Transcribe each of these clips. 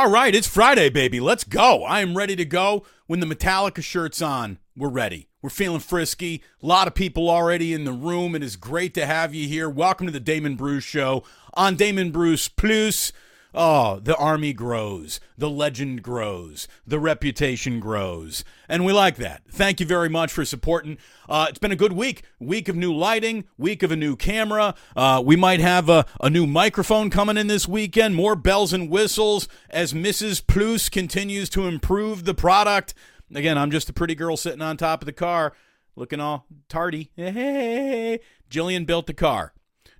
All right, it's Friday, baby. Let's go. I am ready to go. When the Metallica shirt's on, we're ready. We're feeling frisky. A lot of people already in the room. It is great to have you here. Welcome to the Damon Bruce Show on Damon Bruce Plus. Oh, the army grows, the legend grows, the reputation grows, and we like that. Thank you very much for supporting. Uh, it's been a good week. Week of new lighting, week of a new camera. Uh, we might have a, a new microphone coming in this weekend, more bells and whistles as Mrs. Plus continues to improve the product. Again, I'm just a pretty girl sitting on top of the car, looking all tardy. Hey, Jillian built the car.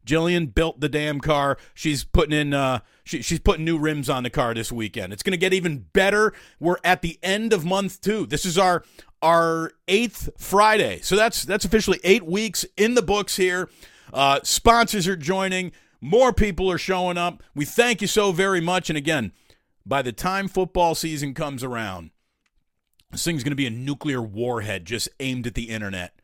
Jillian built the damn car. She's putting in uh she, she's putting new rims on the car this weekend. It's going to get even better. We're at the end of month 2. This is our our 8th Friday. So that's that's officially 8 weeks in the books here. Uh sponsors are joining, more people are showing up. We thank you so very much and again, by the time football season comes around, this thing's going to be a nuclear warhead just aimed at the internet.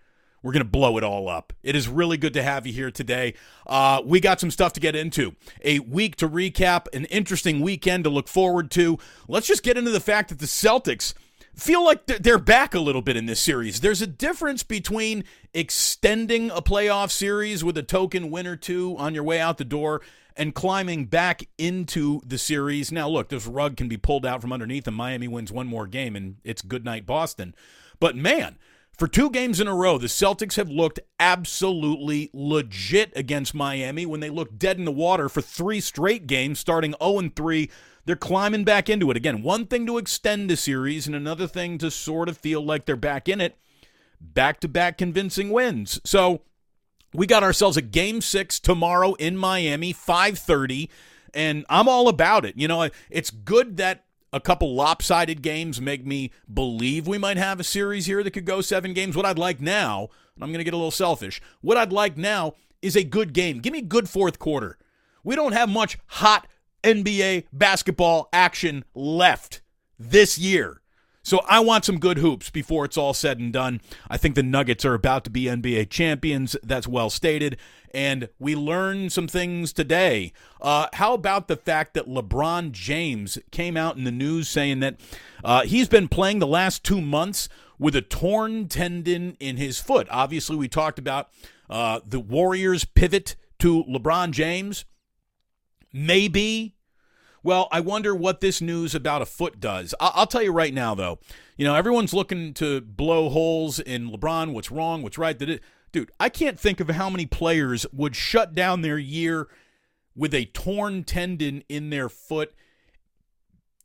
We're going to blow it all up. It is really good to have you here today. Uh, we got some stuff to get into. A week to recap, an interesting weekend to look forward to. Let's just get into the fact that the Celtics feel like they're back a little bit in this series. There's a difference between extending a playoff series with a token win or two on your way out the door and climbing back into the series. Now, look, this rug can be pulled out from underneath, and Miami wins one more game, and it's good night, Boston. But man, for two games in a row, the Celtics have looked absolutely legit against Miami when they looked dead in the water for three straight games, starting 0 3. They're climbing back into it. Again, one thing to extend the series, and another thing to sort of feel like they're back in it. Back to back convincing wins. So we got ourselves a game six tomorrow in Miami, 5:30, and I'm all about it. You know, it's good that a couple lopsided games make me believe we might have a series here that could go seven games. What I'd like now, and I'm going to get a little selfish, what I'd like now is a good game. Give me good fourth quarter. We don't have much hot NBA basketball action left this year. So I want some good hoops before it's all said and done. I think the Nuggets are about to be NBA champions. That's well stated. And we learned some things today. Uh, how about the fact that LeBron James came out in the news saying that uh, he's been playing the last two months with a torn tendon in his foot? Obviously, we talked about uh, the Warriors' pivot to LeBron James. Maybe well, I wonder what this news about a foot does. I- will tell you right now, though. You know, everyone's looking to blow holes in LeBron. What's wrong? What's right? Did it, dude? I can't think of how many players would shut down their year with a torn tendon in their foot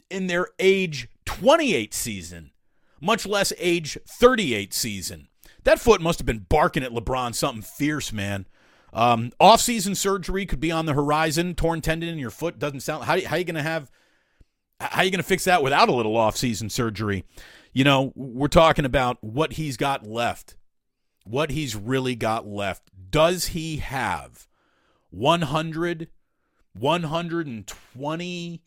in their age 28 season, much less age 38 season. That foot must have been barking at LeBron something fierce, man. Um, off-season surgery could be on the horizon. Torn tendon in your foot doesn't sound. How, how are you going to have? How are you going to fix that without a little off-season surgery? You know, we're talking about what he's got left. What he's really got left. Does he have 100, 120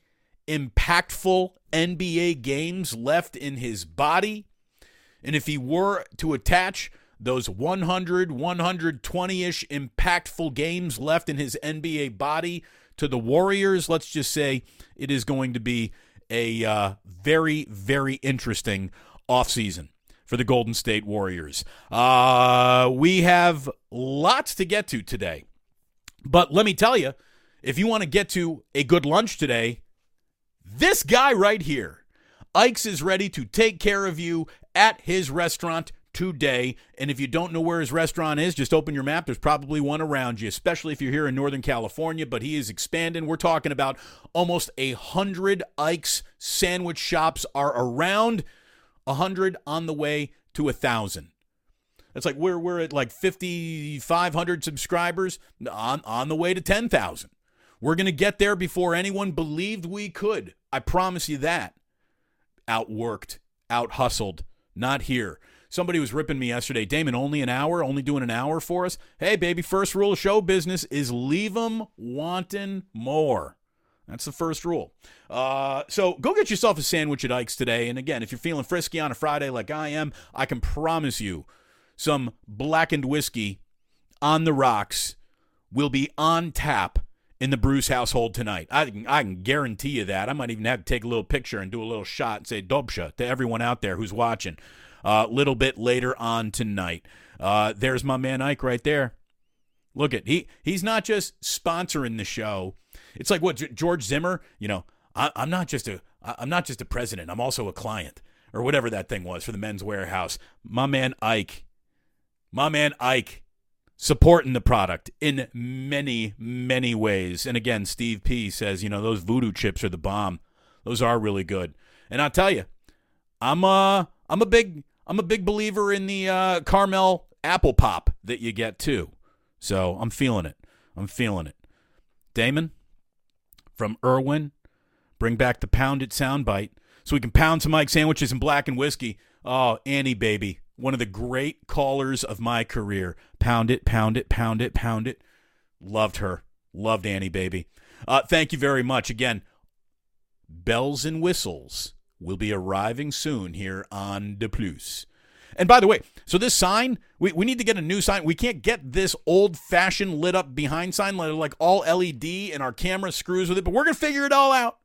impactful NBA games left in his body? And if he were to attach those 100, 120 ish impactful games left in his NBA body to the Warriors, let's just say it is going to be a uh, very, very interesting offseason for the Golden State Warriors. Uh, we have lots to get to today. But let me tell you, if you want to get to a good lunch today, this guy right here, Ike's is ready to take care of you at his restaurant today. And if you don't know where his restaurant is, just open your map. There's probably one around you, especially if you're here in Northern California. But he is expanding. We're talking about almost a hundred Ike's sandwich shops are around, a hundred on the way to a thousand. It's like we're we're at like 5,500 subscribers on on the way to 10,000. We're to get there before anyone believed we could. I promise you that. Outworked, out hustled, not here. Somebody was ripping me yesterday. Damon, only an hour, only doing an hour for us. Hey, baby, first rule of show business is leave them wanting more. That's the first rule. Uh, so go get yourself a sandwich at Ike's today. And again, if you're feeling frisky on a Friday like I am, I can promise you some blackened whiskey on the rocks will be on tap in the Bruce household tonight. I can, I can guarantee you that. I might even have to take a little picture and do a little shot and say Dobsha to everyone out there who's watching. A uh, little bit later on tonight. Uh, there's my man Ike right there. Look at he he's not just sponsoring the show. It's like what George Zimmer. You know, I, I'm not just a I'm not just a president. I'm also a client or whatever that thing was for the Men's warehouse. My man Ike, my man Ike supporting the product in many, many ways. And again, Steve P says, you know, those voodoo chips are the bomb. Those are really good. And I'll tell you, I'm a, I'm a big I'm a big believer in the uh, caramel apple pop that you get too. So I'm feeling it. I'm feeling it. Damon from Irwin, bring back the pounded soundbite so we can pound some Mike sandwiches and Blackened Whiskey. Oh, Annie, baby one of the great callers of my career. Pound it, pound it, pound it, pound it. Loved her. Loved Annie, baby. Uh, thank you very much. Again, bells and whistles will be arriving soon here on De Plus. And by the way, so this sign, we, we need to get a new sign. We can't get this old fashioned lit up behind sign like all LED and our camera screws with it, but we're going to figure it all out.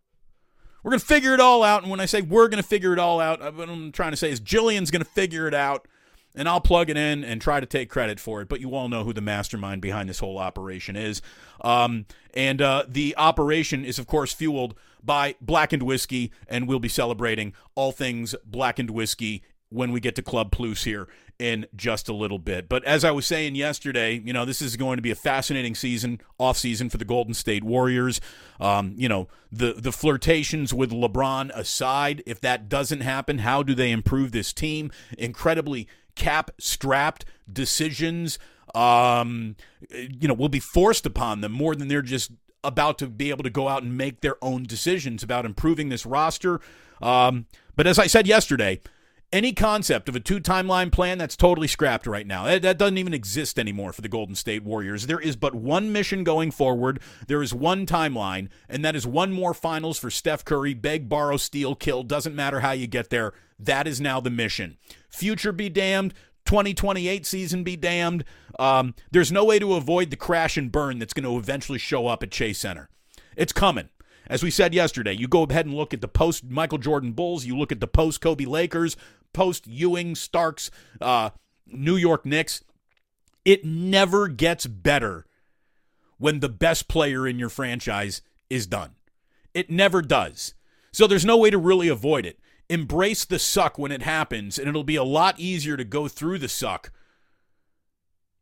We're going to figure it all out. And when I say we're going to figure it all out, uh, what I'm trying to say is Jillian's going to figure it out. And I'll plug it in and try to take credit for it. But you all know who the mastermind behind this whole operation is. Um, and uh, the operation is, of course, fueled by Blackened Whiskey. And we'll be celebrating all things Blackened Whiskey when we get to Club Plus here in just a little bit. But as I was saying yesterday, you know, this is going to be a fascinating season, off season for the Golden State Warriors. Um, you know, the the flirtations with LeBron aside, if that doesn't happen, how do they improve this team? Incredibly cap strapped decisions um, you know, will be forced upon them more than they're just about to be able to go out and make their own decisions about improving this roster. Um, but as I said yesterday, any concept of a two timeline plan that's totally scrapped right now. That, that, doesn't even exist anymore for the Golden State Warriors. There is but one mission going forward. There is one timeline, and that is one more finals for Steph Curry. Beg, borrow, steal, kill. Doesn't matter how you get there. That is now the mission. Future be damned. 2028 season be damned. Um, there's no way to avoid the crash and burn that's going to eventually show up at Chase Center. It's coming. As we said yesterday, you go ahead and look at the post Michael Jordan Bulls, you look at the post Kobe Lakers, post Ewing, Starks, uh, New York Knicks. It never gets better when the best player in your franchise is done. It never does. So there's no way to really avoid it. Embrace the suck when it happens, and it'll be a lot easier to go through the suck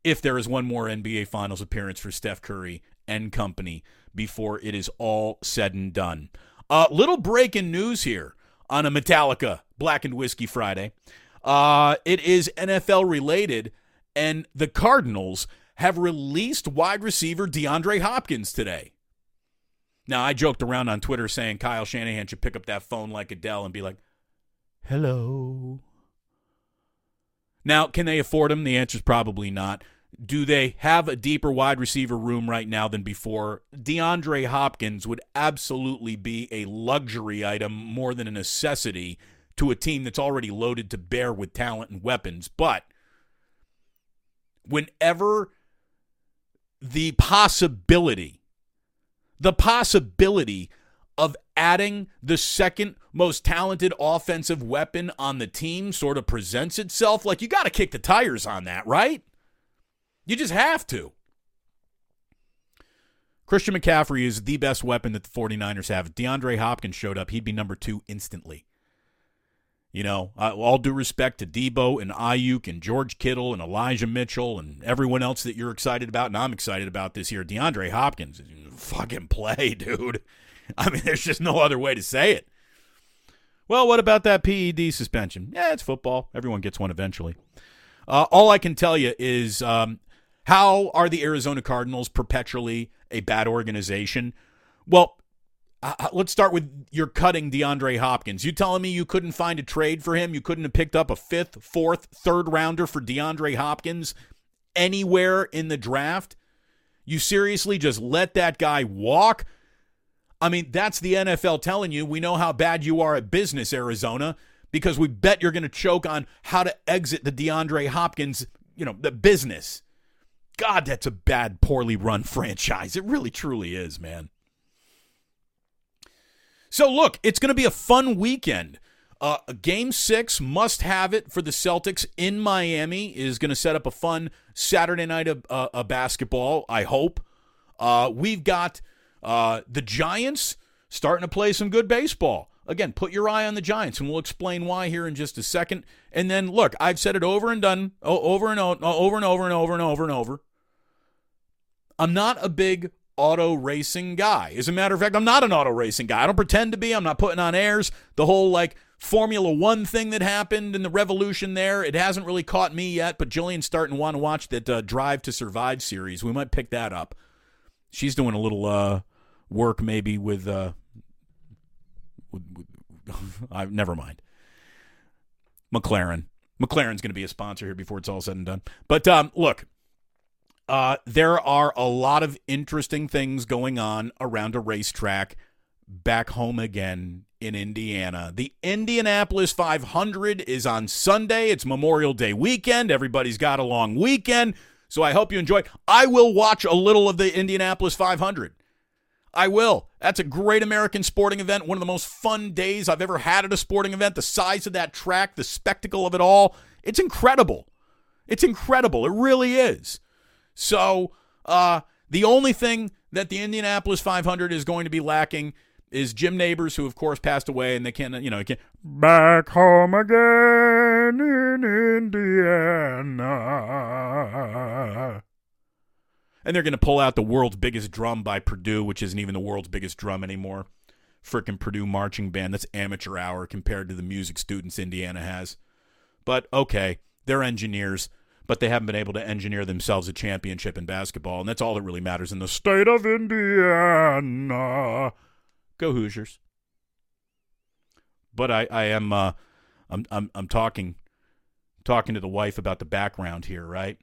if there is one more NBA Finals appearance for Steph Curry and company before it is all said and done. Uh, little break in news here on a Metallica Blackened Whiskey Friday. Uh, it is NFL related, and the Cardinals have released wide receiver DeAndre Hopkins today. Now, I joked around on Twitter saying Kyle Shanahan should pick up that phone like Adele and be like, hello. Now, can they afford him? The answer is probably not. Do they have a deeper wide receiver room right now than before? DeAndre Hopkins would absolutely be a luxury item more than a necessity to a team that's already loaded to bear with talent and weapons. But whenever the possibility, the possibility of adding the second most talented offensive weapon on the team sort of presents itself, like you got to kick the tires on that, right? You just have to. Christian McCaffrey is the best weapon that the 49ers have. If DeAndre Hopkins showed up, he'd be number two instantly. You know, all due respect to Debo and Aiyuk and George Kittle and Elijah Mitchell and everyone else that you're excited about, and I'm excited about this year. DeAndre Hopkins, fucking play, dude. I mean, there's just no other way to say it. Well, what about that PED suspension? Yeah, it's football. Everyone gets one eventually. Uh, all I can tell you is um, how are the Arizona Cardinals perpetually a bad organization? Well, uh, uh, let's start with you're cutting DeAndre Hopkins. You telling me you couldn't find a trade for him? You couldn't have picked up a fifth, fourth, third rounder for DeAndre Hopkins anywhere in the draft? You seriously just let that guy walk? I mean, that's the NFL telling you. We know how bad you are at business, Arizona, because we bet you're going to choke on how to exit the DeAndre Hopkins, you know, the business. God, that's a bad, poorly run franchise. It really, truly is, man. So, look, it's going to be a fun weekend. Uh, game six, must have it for the Celtics in Miami, is going to set up a fun Saturday night of uh, basketball, I hope. Uh, we've got uh, the Giants starting to play some good baseball. Again, put your eye on the Giants, and we'll explain why here in just a second. And then, look, I've said it over and done, over and over, over and over and over and over and over. I'm not a big auto racing guy. As a matter of fact, I'm not an auto racing guy. I don't pretend to be. I'm not putting on airs. The whole like Formula One thing that happened and the revolution there, it hasn't really caught me yet. But Jillian's starting to want to watch that uh, Drive to Survive series. We might pick that up. She's doing a little uh, work maybe with. Uh, with, with I never mind. McLaren. McLaren's going to be a sponsor here before it's all said and done. But um, look, uh, there are a lot of interesting things going on around a racetrack back home again in Indiana. The Indianapolis 500 is on Sunday. It's Memorial Day weekend. Everybody's got a long weekend. So I hope you enjoy. I will watch a little of the Indianapolis 500. I will. That's a great American sporting event. One of the most fun days I've ever had at a sporting event. The size of that track, the spectacle of it all. It's incredible. It's incredible. It really is. So uh, the only thing that the Indianapolis 500 is going to be lacking is Jim Nabors, who of course passed away, and they can't, you know, can't back home again in Indiana. And they're going to pull out the world's biggest drum by Purdue, which isn't even the world's biggest drum anymore. Frickin' Purdue marching band. That's amateur hour compared to the music students Indiana has. But okay, they're engineers but they haven't been able to engineer themselves a championship in basketball, and that's all that really matters in the state of Indiana. Go Hoosiers! But I, I am, uh, I'm, I'm, I'm talking, talking to the wife about the background here, right?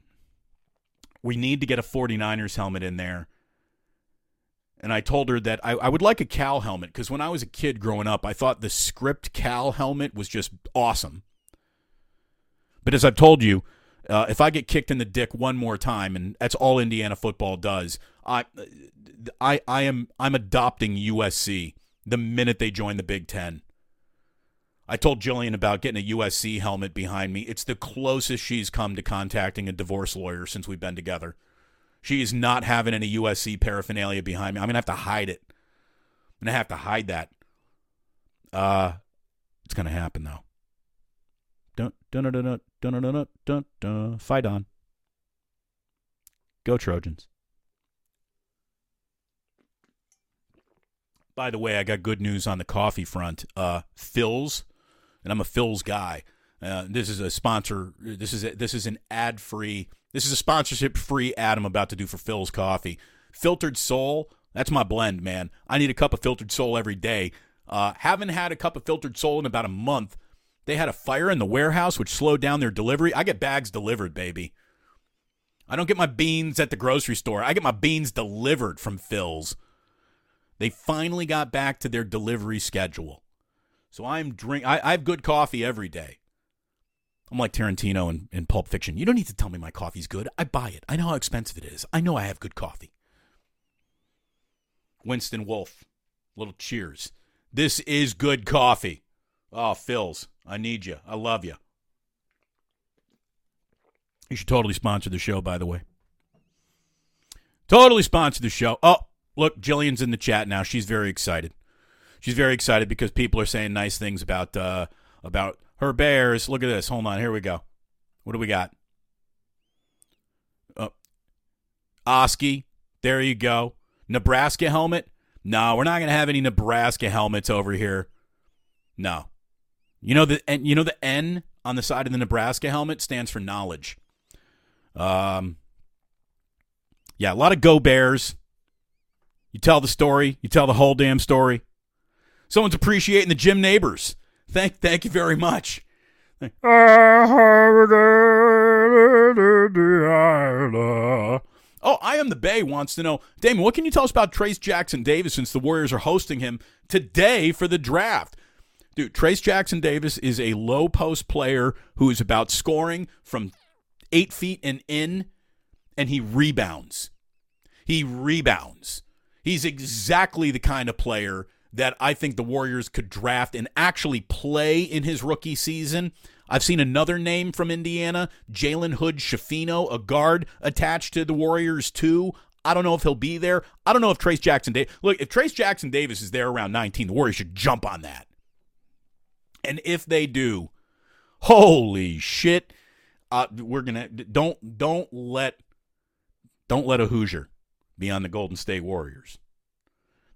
We need to get a 49ers helmet in there. And I told her that I, I would like a Cal helmet because when I was a kid growing up, I thought the script Cal helmet was just awesome. But as I've told you, uh, if I get kicked in the dick one more time, and that's all Indiana football does, I, I, I am I'm adopting USC the minute they join the Big Ten. I told Jillian about getting a USC helmet behind me. It's the closest she's come to contacting a divorce lawyer since we've been together. She is not having any USC paraphernalia behind me. I'm gonna have to hide it. I'm gonna have to hide that. Uh, it's gonna happen though. Dun, dun, dun, dun, dun, dun, dun, dun, dun. Fight on. Go Trojans. By the way, I got good news on the coffee front. Uh, Philz, and I'm a Philz guy. Uh, this is a sponsor. This is a, this is an ad free. This is a sponsorship free ad I'm about to do for Philz Coffee. Philtered Soul. That's my blend, man. I need a cup of Philtered Soul every day. Uh, haven't had a cup of Philtered Soul in about a month. They had a fire in the warehouse, which slowed down their delivery. I get bags delivered, baby. I don't get my beans at the grocery store. I get my beans delivered from Philz. They finally got back to their delivery schedule. So I'm drink. I, I have good coffee every day. I'm like Tarantino in, in Pulp Fiction. You don't need to tell me my coffee's good. I buy it. I know how expensive it is. I know I have good coffee. Winston Wolfe, little cheers. This is good coffee. Oh, Philz. I need you. I love you. You should totally sponsor the show, by the way. Totally sponsor the show. Oh, look, Jillian's in the chat now. She's very excited. She's very excited because people are saying nice things about uh, about her Bears. Look at this. Hold on. Here we go. What do we got? Oh, Oski. There you go. Nebraska helmet. No, we're not going to have any Nebraska helmets over here. No. You know the and you know the N on the side of the Nebraska helmet stands for knowledge. Um, yeah, a lot of go Bears. You tell the story. You tell the whole damn story. Someone's appreciating the Jim Nabors. Thank, thank you very much. Oh, I am the Bay wants to know, Damon, what can you tell us about Trayce Jackson Davis since the Warriors are hosting him today for the draft? Dude, Trayce Jackson Davis is a low post player who is about scoring from eight feet and in and he rebounds. He rebounds. He's exactly the kind of player that I think the Warriors could draft and actually play in his rookie season. I've seen another name from Indiana, Jalen Hood Schifino, a guard attached to the Warriors too. I don't know if he'll be there. I don't know if Trayce Jackson Davis. Look, if Trayce Jackson Davis is there around 19, the Warriors should jump on that. And if they do, holy shit, uh, we're gonna don't don't let don't let a Hoosier be on the Golden State Warriors.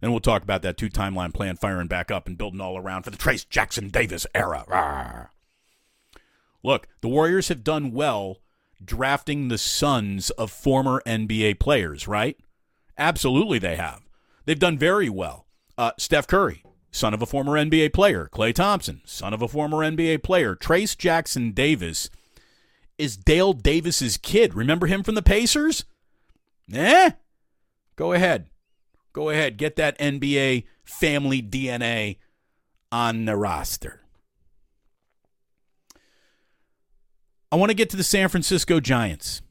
Then we'll talk about that two timeline plan firing back up and building all around for the Trayce Jackson Davis era. Rawr. Look, the Warriors have done well drafting the sons of former NBA players, right? Absolutely, they have. They've done very well. Uh, Steph Curry, son of a former NBA player. Klay Thompson, son of a former NBA player. Trayce Jackson Davis is Dale Davis's kid. Remember him from the Pacers? Eh? Go ahead. Go ahead. Get that NBA family DNA on the roster. I want to get to the San Francisco Giants.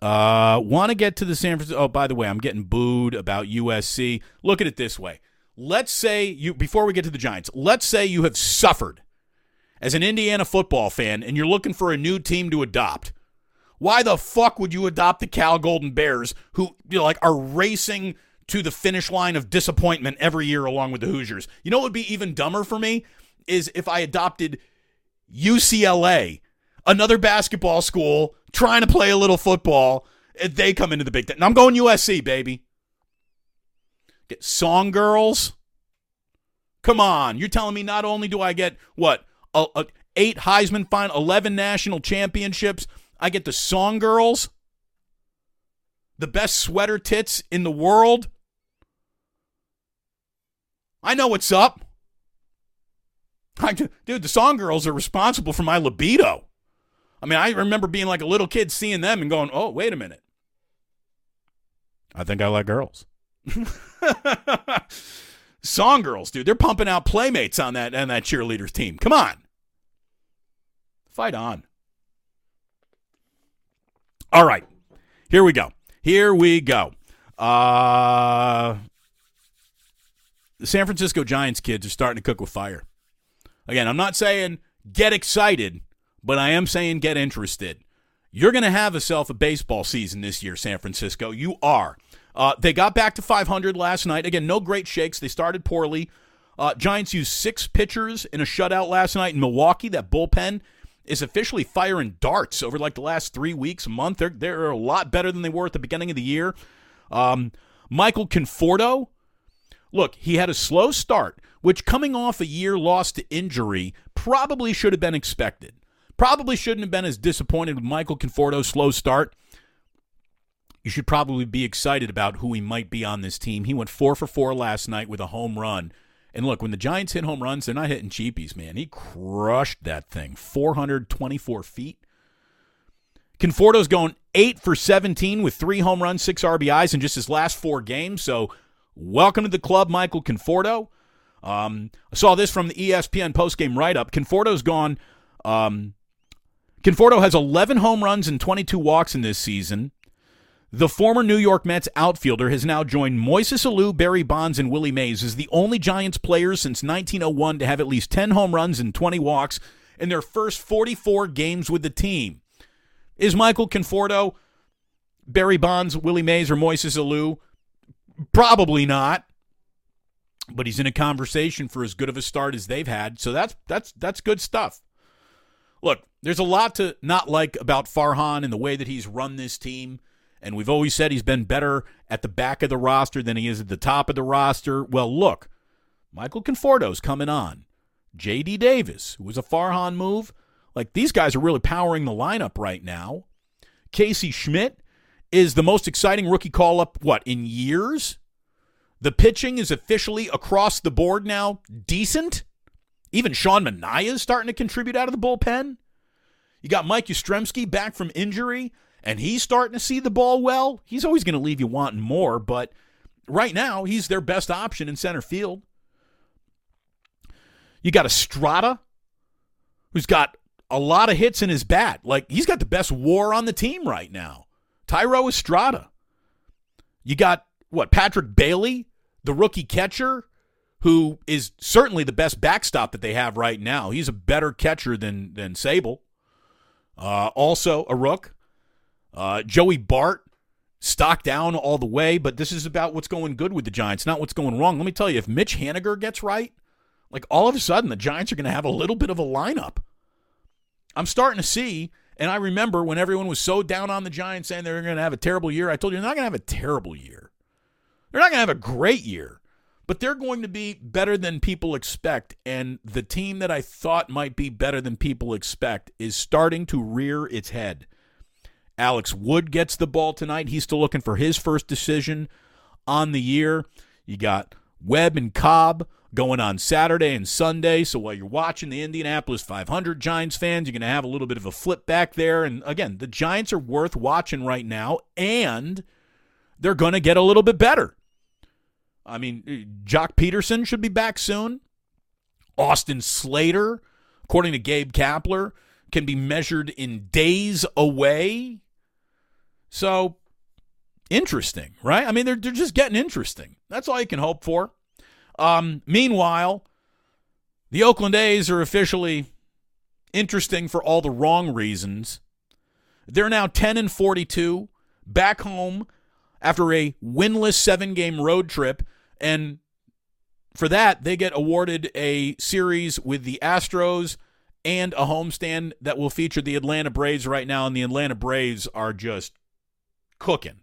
Uh, want to get to the San Francisco. Oh, by the way, I'm getting booed about USC. Look at it this way. Let's say you, before we get to the Giants, let's say you have suffered as an Indiana football fan and you're looking for a new team to adopt. Why the fuck would you adopt the Cal Golden Bears, who you know, like are racing to the finish line of disappointment every year along with the Hoosiers? You know what would be even dumber for me is if I adopted UCLA, another basketball school trying to play a little football, and they come into the Big Ten. I'm going USC, baby. Get song girls. Come on, you're telling me not only do I get what a, a, eight Heisman final, eleven national championships, I get the song girls, the best sweater tits in the world. I know what's up. I, dude, the song girls are responsible for my libido. I mean, I remember being like a little kid seeing them and going, oh, wait a minute. I think I like girls. Song girls, dude. They're pumping out playmates on that and that cheerleaders team. Come on. Fight on. All right. Here we go. Here we go. Uh the San Francisco Giants kids are starting to cook with fire. Again, I'm not saying get excited, but I am saying get interested. You're going to have yourself a baseball season this year, San Francisco. You are. Uh, they got back to 500 last night. Again, no great shakes. They started poorly. Uh, Giants used six pitchers in a shutout last night in Milwaukee. That bullpen is officially firing darts over like the last three weeks, a month. They're, they're a lot better than they were at the beginning of the year. Um, Michael Conforto, look, he had a slow start, which coming off a year lost to injury probably should have been expected. Probably shouldn't have been as disappointed with Michael Conforto's slow start. You should probably be excited about who he might be on this team. He went four for four last night with a home run. And look, when the Giants hit home runs, they're not hitting cheapies, man. He crushed that thing. 424 feet. Conforto's going eight for 17 with three home runs, six RBIs in just his last four games. So, welcome to the club, Michael Conforto. Um, I saw this from the ESPN postgame write up. Conforto's gone um, Conforto has 11 home runs and 22 walks in this season. The former New York Mets outfielder has now joined Moises Alou, Barry Bonds, and Willie Mays as the only Giants players since 1901 to have at least 10 home runs and 20 walks in their first 44 games with the team. Is Michael Conforto, Barry Bonds, Willie Mays, or Moises Alou? Probably not. But he's in a conversation for as good of a start as they've had, so that's that's that's good stuff. Look, there's a lot to not like about Farhan and the way that he's run this team. And we've always said he's been better at the back of the roster than he is at the top of the roster. Well, look, Michael Conforto's coming on. J.D. Davis, who was a Farhan move. Like, these guys are really powering the lineup right now. Casey Schmidt is the most exciting rookie call up, what, in years? The pitching is officially across the board now decent. Even Sean Manaea is starting to contribute out of the bullpen. You got Mike Yastrzemski back from injury, and he's starting to see the ball well. He's always going to leave you wanting more, but right now he's their best option in center field. You got Estrada, who's got a lot of hits in his bat. Like he's got the best war on the team right now. Thairo Estrada. You got what? Patrick Bailey, the rookie catcher, who is certainly the best backstop that they have right now. He's a better catcher than than Sabol. Uh, also a rook. Uh, Joey Bart, stock down all the way, but this is about what's going good with the Giants, not what's going wrong. Let me tell you, if Mitch Haniger gets right, like all of a sudden the Giants are going to have a little bit of a lineup. I'm starting to see, and I remember when everyone was so down on the Giants saying they're going to have a terrible year. I told you they're not going to have a terrible year. They're not going to have a great year, but they're going to be better than people expect. And the team that I thought might be better than people expect is starting to rear its head. Alex Wood gets the ball tonight. He's still looking for his first decision on the year. You got Webb and Cobb going on Saturday and Sunday. So while you're watching the Indianapolis 500 Giants fans, you're going to have a little bit of a flip back there. And again, the Giants are worth watching right now, and they're going to get a little bit better. I mean, eh, Joc Pederson should be back soon. Austin Slater, according to Gabe Kapler, can be measured in days away. So interesting, right? I mean, they're, they're just getting interesting. That's all you can hope for. Um, meanwhile, the Oakland A's are officially interesting for all the wrong reasons. They're now 10 and 42 back home after a winless seven game road trip. And for that, they get awarded a series with the Astros and a homestand that will feature the Atlanta Braves right now. And the Atlanta Braves are just cooking.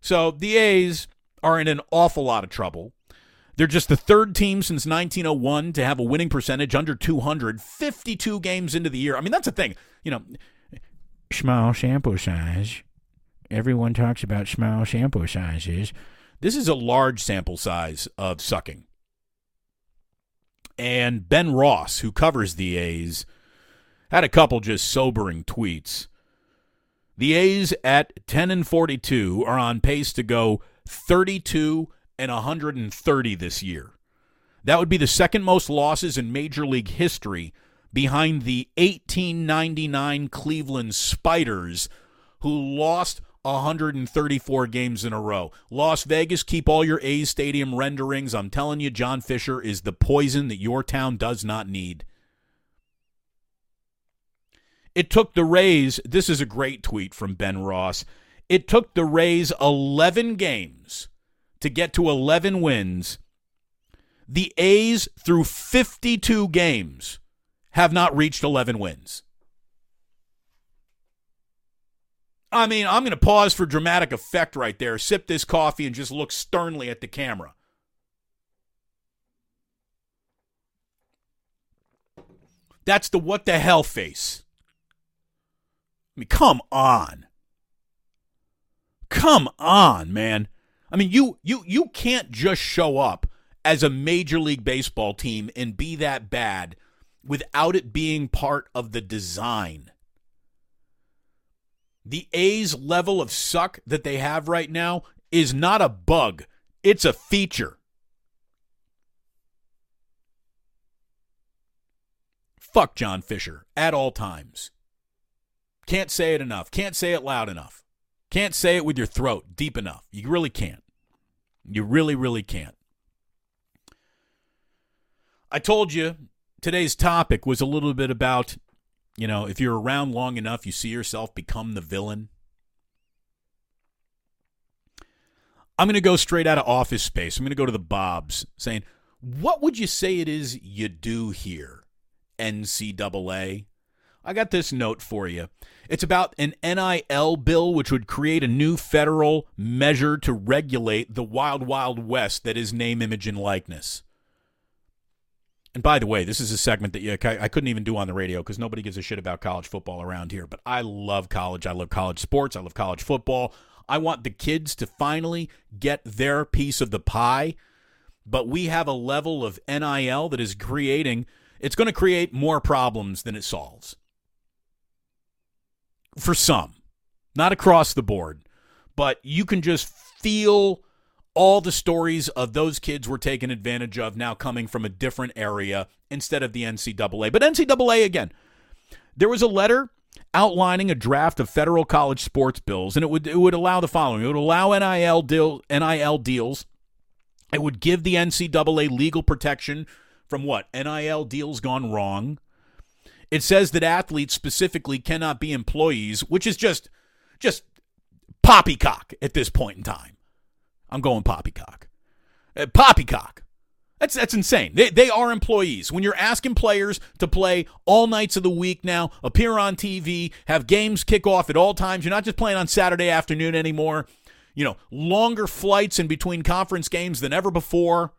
So the A's are in an awful lot of trouble. They're just the third team since 1901 to have a winning percentage under 200, 52 games into the year. I mean, that's a thing. You know, small sample size. Everyone talks about small sample sizes. This is a large sample size of sucking. And Ben Ross, who covers the A's, had a couple just sobering tweets. The A's at 10 and 42 are on pace to go 32 and 130 this year. That would be the second most losses in Major League history behind the 1899 Cleveland Spiders, who lost 134 games in a row. Las Vegas, keep all your A's stadium renderings. I'm telling you, John Fisher is the poison that your town does not need. It took the Rays, this is a great tweet from Ben Ross. It took the Rays 11 games to get to 11 wins. The A's, through 52 games, have not reached 11 wins. I mean, I'm going to pause for dramatic effect right there, sip this coffee, and just look sternly at the camera. That's the what the hell face. I mean, come on. Come on, man. I mean, you you you can't just show up as a major league baseball team and be that bad without it being part of the design. The A's level of suck that they have right now is not a bug, it's a feature. Fuck John Fisher at all times. Can't say it enough. Can't say it loud enough. Can't say it with your throat deep enough. You really can't. You really, really can't. I told you today's topic was a little bit about, you know, if you're around long enough, you see yourself become the villain. I'm going to go straight out of office space. I'm going to go to the Bobs saying, what would you say it is you do here, NCAA? I got this note for you. It's about an NIL bill which would create a new federal measure to regulate the wild, wild west that is name, image, and likeness. And by the way, this is a segment that you, I couldn't even do on the radio because nobody gives a shit about college football around here. But I love college. I love college sports. I love college football. I want the kids to finally get their piece of the pie. But we have a level of NIL that is creating, it's going to create more problems than it solves for some, not across the board, but you can just feel all the stories of those kids were taken advantage of now coming from a different area instead of the NCAA. But NCAA, again, there was a letter outlining a draft of federal college sports bills, and it would it would allow the following: it would allow NIL deal NIL deals. It would give the NCAA legal protection from what NIL deals gone wrong. It says that athletes specifically cannot be employees, which is just just poppycock at this point in time. I'm going poppycock. Uh, poppycock. That's that's insane. They they are employees. When you're asking players to play all nights of the week now, appear on TV, have games kick off at all times. You're not just playing on Saturday afternoon anymore. You know, longer flights in between conference games than ever before.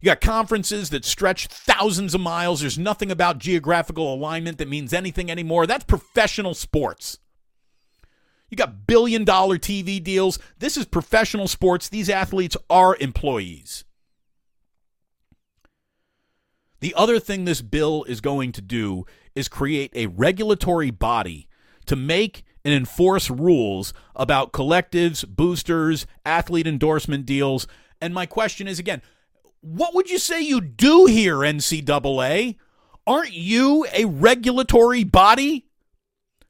You got conferences that stretch thousands of miles. There's nothing about geographical alignment that means anything anymore. That's professional sports. You got billion dollar TV deals. This is professional sports. These athletes are employees. The other thing this bill is going to do is create a regulatory body to make and enforce rules about collectives, boosters, athlete endorsement deals. And my question is again, what would you say you do here, NCAA? Aren't you a regulatory body?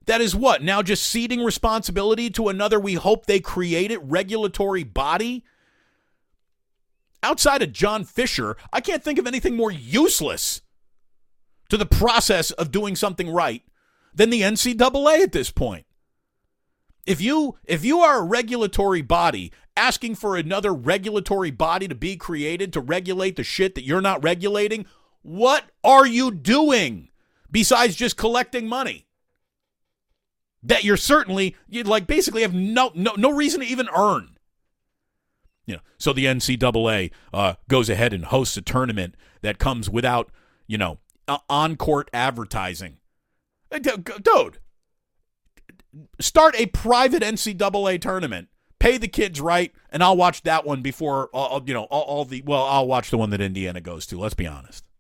That is what? Now just ceding responsibility to another, we hope they create it, regulatory body? outside of John Fisher, I can't think of anything more useless to the process of doing something right than the NCAA at this point. If you if you are a regulatory body asking for another regulatory body to be created to regulate the shit that you're not regulating, what are you doing besides just collecting money? That you're certainly you like basically have no no no reason to even earn. You know, so the NCAA uh, goes ahead and hosts a tournament that comes without, you know, on court advertising. Dude, start a private NCAA tournament. Pay the kids right, and I'll watch that one before, uh, you know, all, all the. Well, I'll watch the one that Indiana goes to. Let's be honest.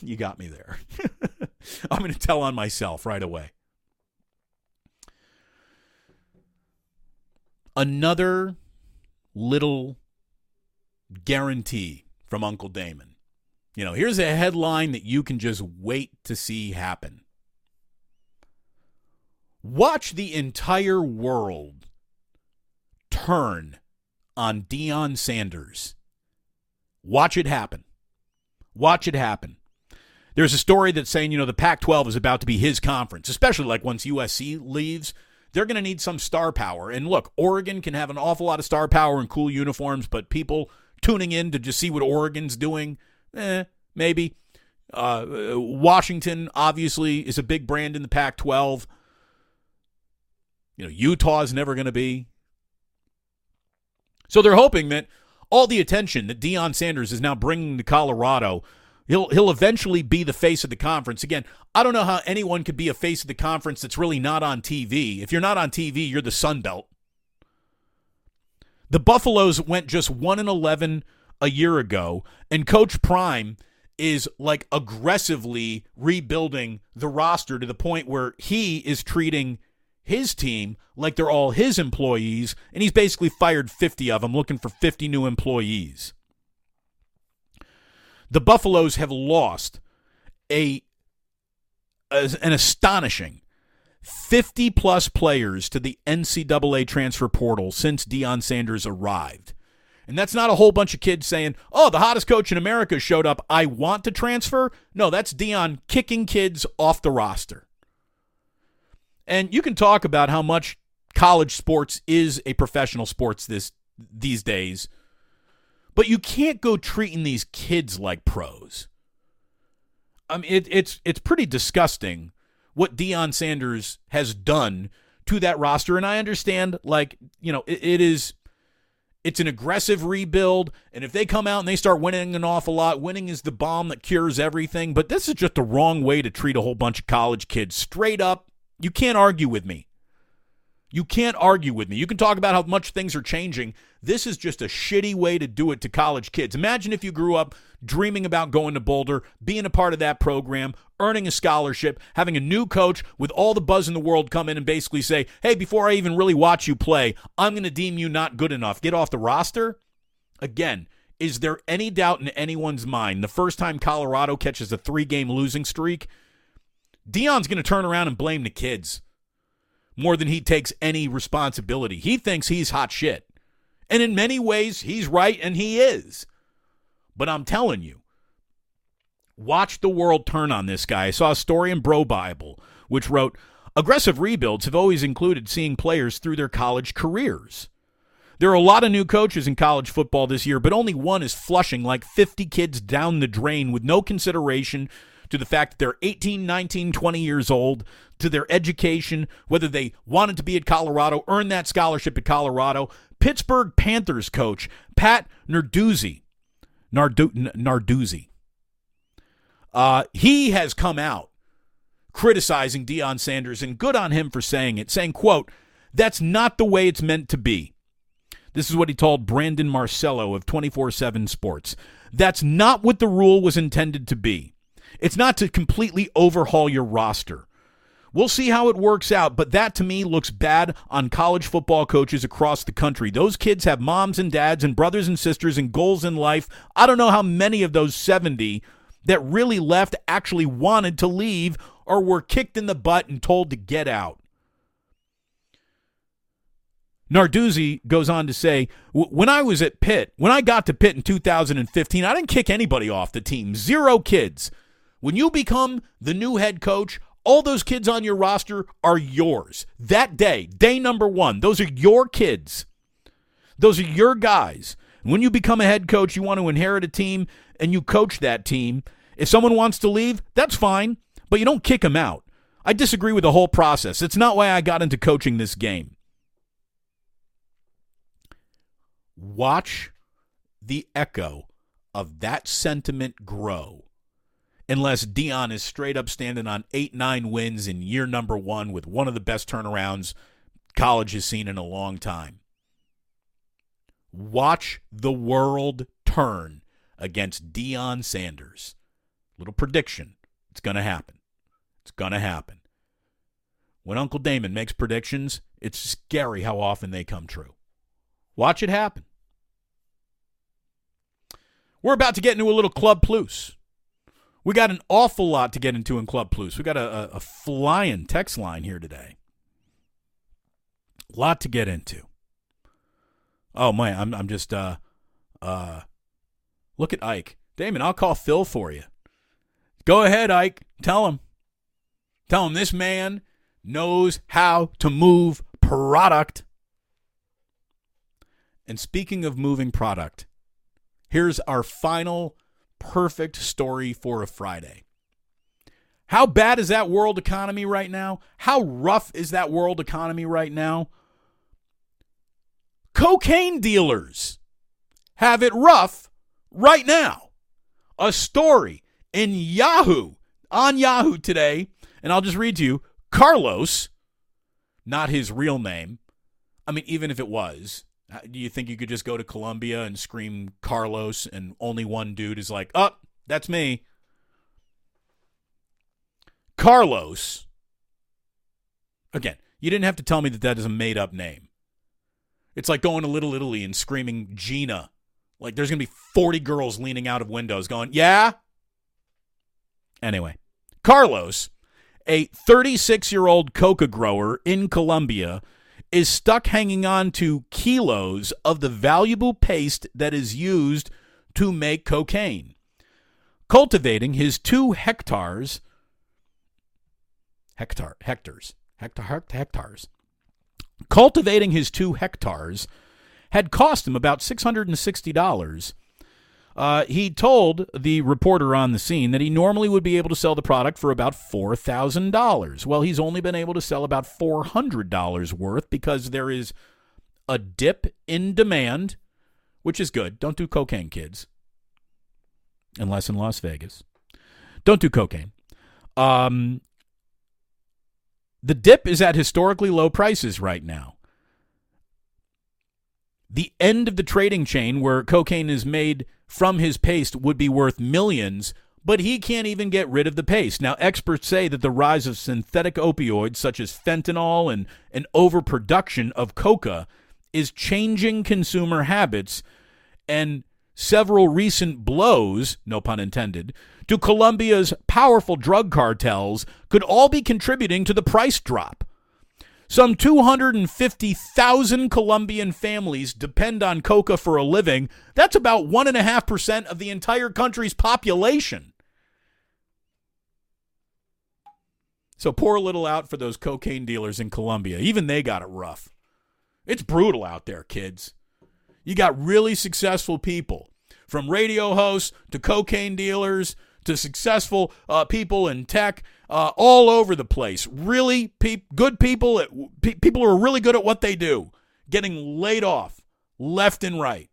You got me there. I'm going to tell on myself right away. Another little guarantee from Uncle Damon. You know, here's a headline that you can just wait to see happen. Watch the entire world turn on Deion Sanders. Watch it happen. Watch it happen. There's a story that's saying, you know, the Pac 12 is about to be his conference, especially like once USC leaves they're going to need some star power. And look, Oregon can have an awful lot of star power and cool uniforms, but people tuning in to just see what Oregon's doing, eh, maybe. Uh, Washington obviously is a big brand in the Pac 12. You know, Utah's never going to be. So they're hoping that all the attention that Deion Sanders is now bringing to Colorado He'll he'll eventually be the face of the conference. Again, I don't know how anyone could be a face of the conference that's really not on TV. If you're not on TV, you're the Sun Belt. The Buffaloes went just 1 and 11 a year ago, and Coach Prime is like aggressively rebuilding the roster to the point where he is treating his team like they're all his employees, and he's basically fired 50 of them, looking for 50 new employees the Buffaloes have lost a, a an astonishing 50 plus players to the NCAA transfer portal since Deion Sanders arrived. And that's not a whole bunch of kids saying, oh, the hottest coach in America showed up. I want to transfer. No, that's Deion kicking kids off the roster. And you can talk about how much college sports is a professional sports this these days but you can't go treating these kids like pros. I mean, it, it's it's pretty disgusting what Deion Sanders has done to that roster, and I understand, like you know, it, it is it's an aggressive rebuild, and if they come out and they start winning an awful lot, winning is the bomb that cures everything. But this is just the wrong way to treat a whole bunch of college kids. Straight up, you can't argue with me. You can't argue with me. You can talk about how much things are changing. This is just a shitty way to do it to college kids. Imagine if you grew up dreaming about going to Boulder, being a part of that program, earning a scholarship, having a new coach with all the buzz in the world come in and basically say, hey, before I even really watch you play, I'm going to deem you not good enough. Get off the roster. Again, is there any doubt in anyone's mind the first time Colorado catches a three game losing streak? Deion's going to turn around and blame the kids more than he takes any responsibility. He thinks he's hot shit. And in many ways, he's right and he is. But I'm telling you, watch the world turn on this guy. I saw a story in BroBible which wrote Aggressive rebuilds have always included seeing players through their college careers. There are a lot of new coaches in college football this year, but only one is flushing like 50 kids down the drain with no consideration to the fact that they're 18, 19, 20 years old, to their education, whether they wanted to be at Colorado, earn that scholarship at Colorado. Pittsburgh Panthers coach Pat Narduzzi, Nardu- Narduzzi, uh, he has come out criticizing Deion Sanders, and good on him for saying it, saying, quote, that's not the way it's meant to be. This is what he told Brandon Marcello of 24 7 Sports. That's not what the rule was intended to be. It's not to completely overhaul your roster. We'll see how it works out, but that to me looks bad on college football coaches across the country. Those kids have moms and dads and brothers and sisters and goals in life. I don't know how many of those 70 that really left actually wanted to leave or were kicked in the butt and told to get out. Narduzzi goes on to say, when I was at Pitt, when I got to Pitt in 2015, I didn't kick anybody off the team. Zero kids. When you become the new head coach, all those kids on your roster are yours. That day, day number one, those are your kids. Those are your guys. When you become a head coach, you want to inherit a team and you coach that team. If someone wants to leave, that's fine but you don't kick them out. I disagree with the whole process. It's not why I got into coaching this game. Watch the echo of that sentiment grow unless Deion is straight up standing on eight, nine wins in year number one with one of the best turnarounds college has seen in a long time. Watch the world turn against Deion Sanders. Little prediction. It's going to happen. It's going to happen. When Uncle Damon makes predictions, it's scary how often they come true. Watch it happen. We're about to get into a little Club Plus. We got an awful lot to get into in Club Plus. We got a, a, a flying text line here today. A lot to get into. Oh man, I'm I'm just uh uh look at Ike. Damon, I'll call Phil for you. Go ahead, Ike. Tell him. Tell him this man knows how to move product. And speaking of moving product, here's our final perfect story for a Friday. How bad is that world economy right now? How rough is that world economy right now? Cocaine dealers have it rough right now. A story in Yahoo, on Yahoo today, and I'll just read to you Carlos, not his real name. I mean, even if it was, do you think you could just go to Colombia and scream Carlos and only one dude is like, oh, that's me? Carlos, again, you didn't have to tell me that that is a made up name. It's like going to Little Italy and screaming Gina. Like there's going to be 40 girls leaning out of windows going, yeah? Anyway, Carlos a 36 year old coca grower in Colombia is stuck hanging on to kilos of the valuable paste that is used to make cocaine. Cultivating his two hectares, hectare, hectares, hectare, hectares, cultivating his two hectares had cost him about $660 uh, he told the reporter on the scene that he normally would be able to sell the product for about $4,000. Well, he's only been able to sell about $400 worth because there is a dip in demand, which is good. Don't do cocaine, kids, unless in Las Vegas. Don't do cocaine. Um, the dip is at historically low prices right now. The end of the trading chain where cocaine is made from his paste would be worth millions, but he can't even get rid of the paste. Now, experts say that the rise of synthetic opioids such as fentanyl and an overproduction of coca is changing consumer habits and several recent blows, no pun intended, to Colombia's powerful drug cartels could all be contributing to the price drop. Some 250,000 Colombian families depend on coca for a living. That's about 1.5% of the entire country's population. So pour a little out for those cocaine dealers in Colombia. Even they got it rough. It's brutal out there, kids. You got really successful people, from radio hosts to cocaine dealers to successful uh, people in tech, uh, all over the place. Really, pe- good people, at, pe- people who are really good at what they do, getting laid off left and right.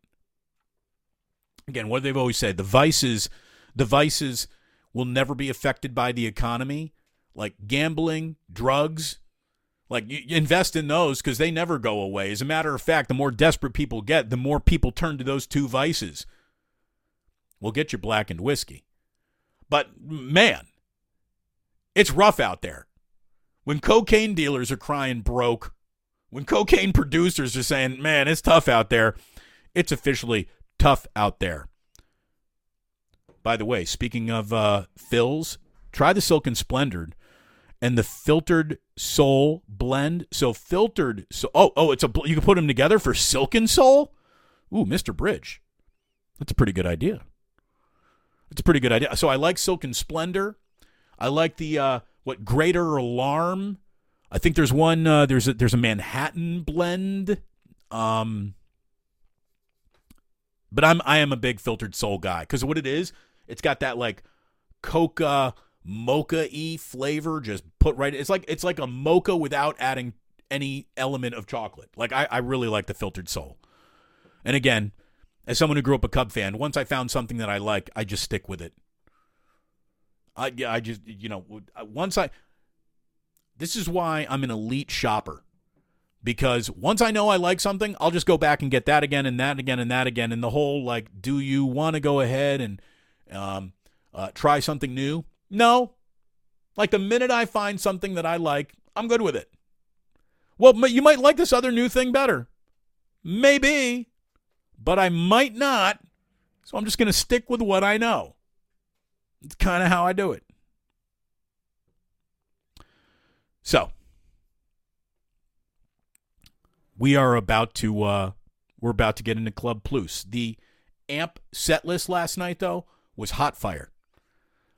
Again, what they've always said: the vices, will never be affected by the economy, like gambling, drugs. Like you invest in those because they never go away. As a matter of fact, the more desperate people get, the more people turn to those two vices. We'll get your blackened whiskey. But man, it's rough out there. When cocaine dealers are crying broke, when cocaine producers are saying, man, it's tough out there, it's officially tough out there. By the way, speaking of uh, Philz, try the Silken Splendor and the Philtered Soul blend. So filtered, so oh oh, it's a you can put them together for silken soul. Ooh, Mr. Bridge, that's a pretty good idea. It's a pretty good idea. So I like Silken Splendor. I like the uh, what Greater Alarm. I think there's one. Uh, there's a there's a Manhattan blend. Um, but I'm I am a big Philtered Soul guy because what it is, it's got that like coca mocha e flavor just put right. It's like it's like a mocha without adding any element of chocolate. Like I I really like the Philtered Soul. And again, as someone who grew up a Cub fan, once I found something that I like, I just stick with it. I I just you know once I this is why I'm an elite shopper because once I know I like something, I'll just go back and get that again and that again and that again and the whole like, do you want to go ahead and um, uh, try something new? No. Like the minute I find something that I like, I'm good with it. Well, you might like this other new thing better. Maybe but I might not. So I'm just going to stick with what I know. It's kind of how I do it. So we are about to uh, we're about to get into Club Plus. The amp set list last night though was Hot Fire.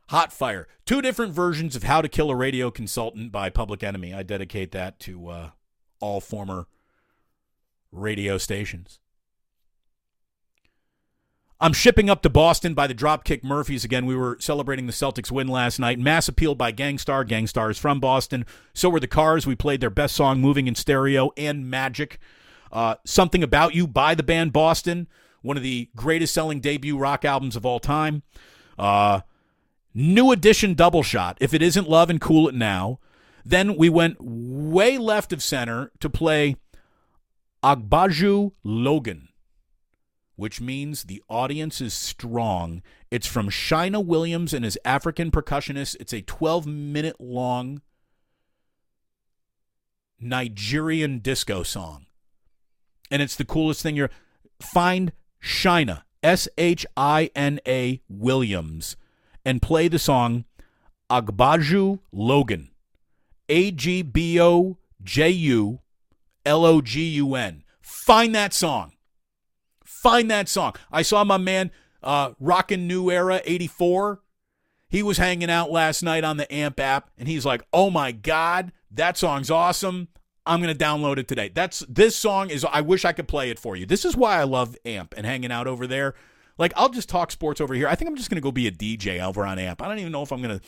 Hot Fire. Two different versions of How to Kill a Radio Consultant by Public Enemy. I dedicate that to uh, all former radio stations. I'm shipping up to Boston by the Dropkick Murphys again. We were celebrating the Celtics win last night. Mass appeal by Gang Starr. Gang Starr is from Boston. So were the Cars. We played their best song, Moving in Stereo, and Magic. Uh, Something About You by the band Boston, one of the greatest selling debut rock albums of all time. Uh, new edition double shot, If It Isn't Love and Cool It Now. Then we went way left of center to play Agboju Logun which means the audience is strong. It's from Shina Williams and his African percussionist. It's a 12 minute long Nigerian disco song. And it's the coolest thing you're find Shina, S H I N A Williams and play the song Agboju Logun. A G B O J U L O G U N. Find that song. Find that song. I saw my man uh, rockin' New Era 84. He was hanging out last night on the AMP app and he's like, "Oh my god, that song's awesome. I'm going to download it today." That's this song is I wish I could play it for you. This is why I love AMP and hanging out over there. Like I'll just talk sports over here. I think I'm just going to go be a DJ over on AMP. I don't even know if I'm going to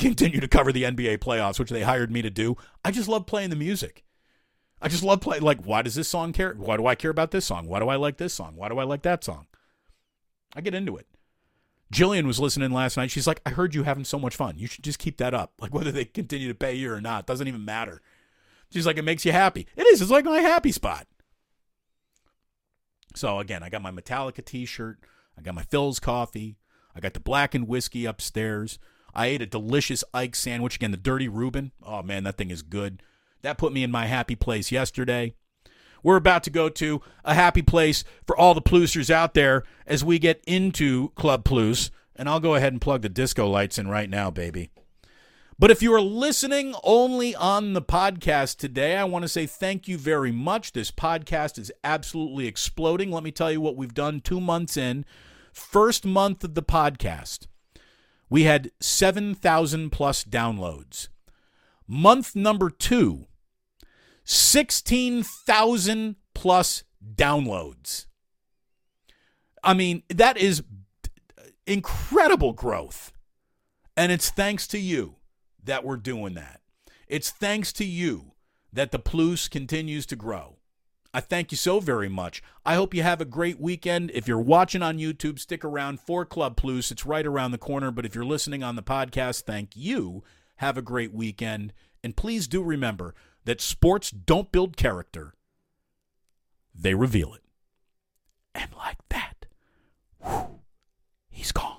continue to cover the NBA playoffs, which they hired me to do. I just love playing the music. I just love playing. Like, why does this song care? Why do I care about this song? Why do I like this song? Why do I like that song? I get into it. Jillian was listening last night. She's like, I heard you having so much fun. You should just keep that up. Like, whether they continue to pay you or not doesn't even matter. She's like, it makes you happy. It is. It's like my happy spot. So, again, I got my Metallica t shirt. I got my Philz coffee. I got the blackened whiskey upstairs. I ate a delicious Ike sandwich. Again, the Dirty Reuben. Oh, man, that thing is good. That put me in my happy place yesterday. we're about to go to a happy place for all the plusers out there as we get into Club Plus. And I'll go ahead and plug the disco lights in right now, baby. But if you are listening only on the podcast today, I want to say thank you very much. This podcast is absolutely exploding. Let me tell you what we've done two months in. First month of the podcast, we had 7,000 plus downloads. Month number two, 16,000 plus downloads. I mean, that is incredible growth. And it's thanks to you that we're doing that. It's thanks to you that the Plus continues to grow. I thank you so very much. I hope you have a great weekend. If you're watching on YouTube, stick around for Club Plus. It's right around the corner. But if you're listening on the podcast, thank you. Have a great weekend. And please do remember that sports don't build character, they reveal it. And like that, whew, he's gone.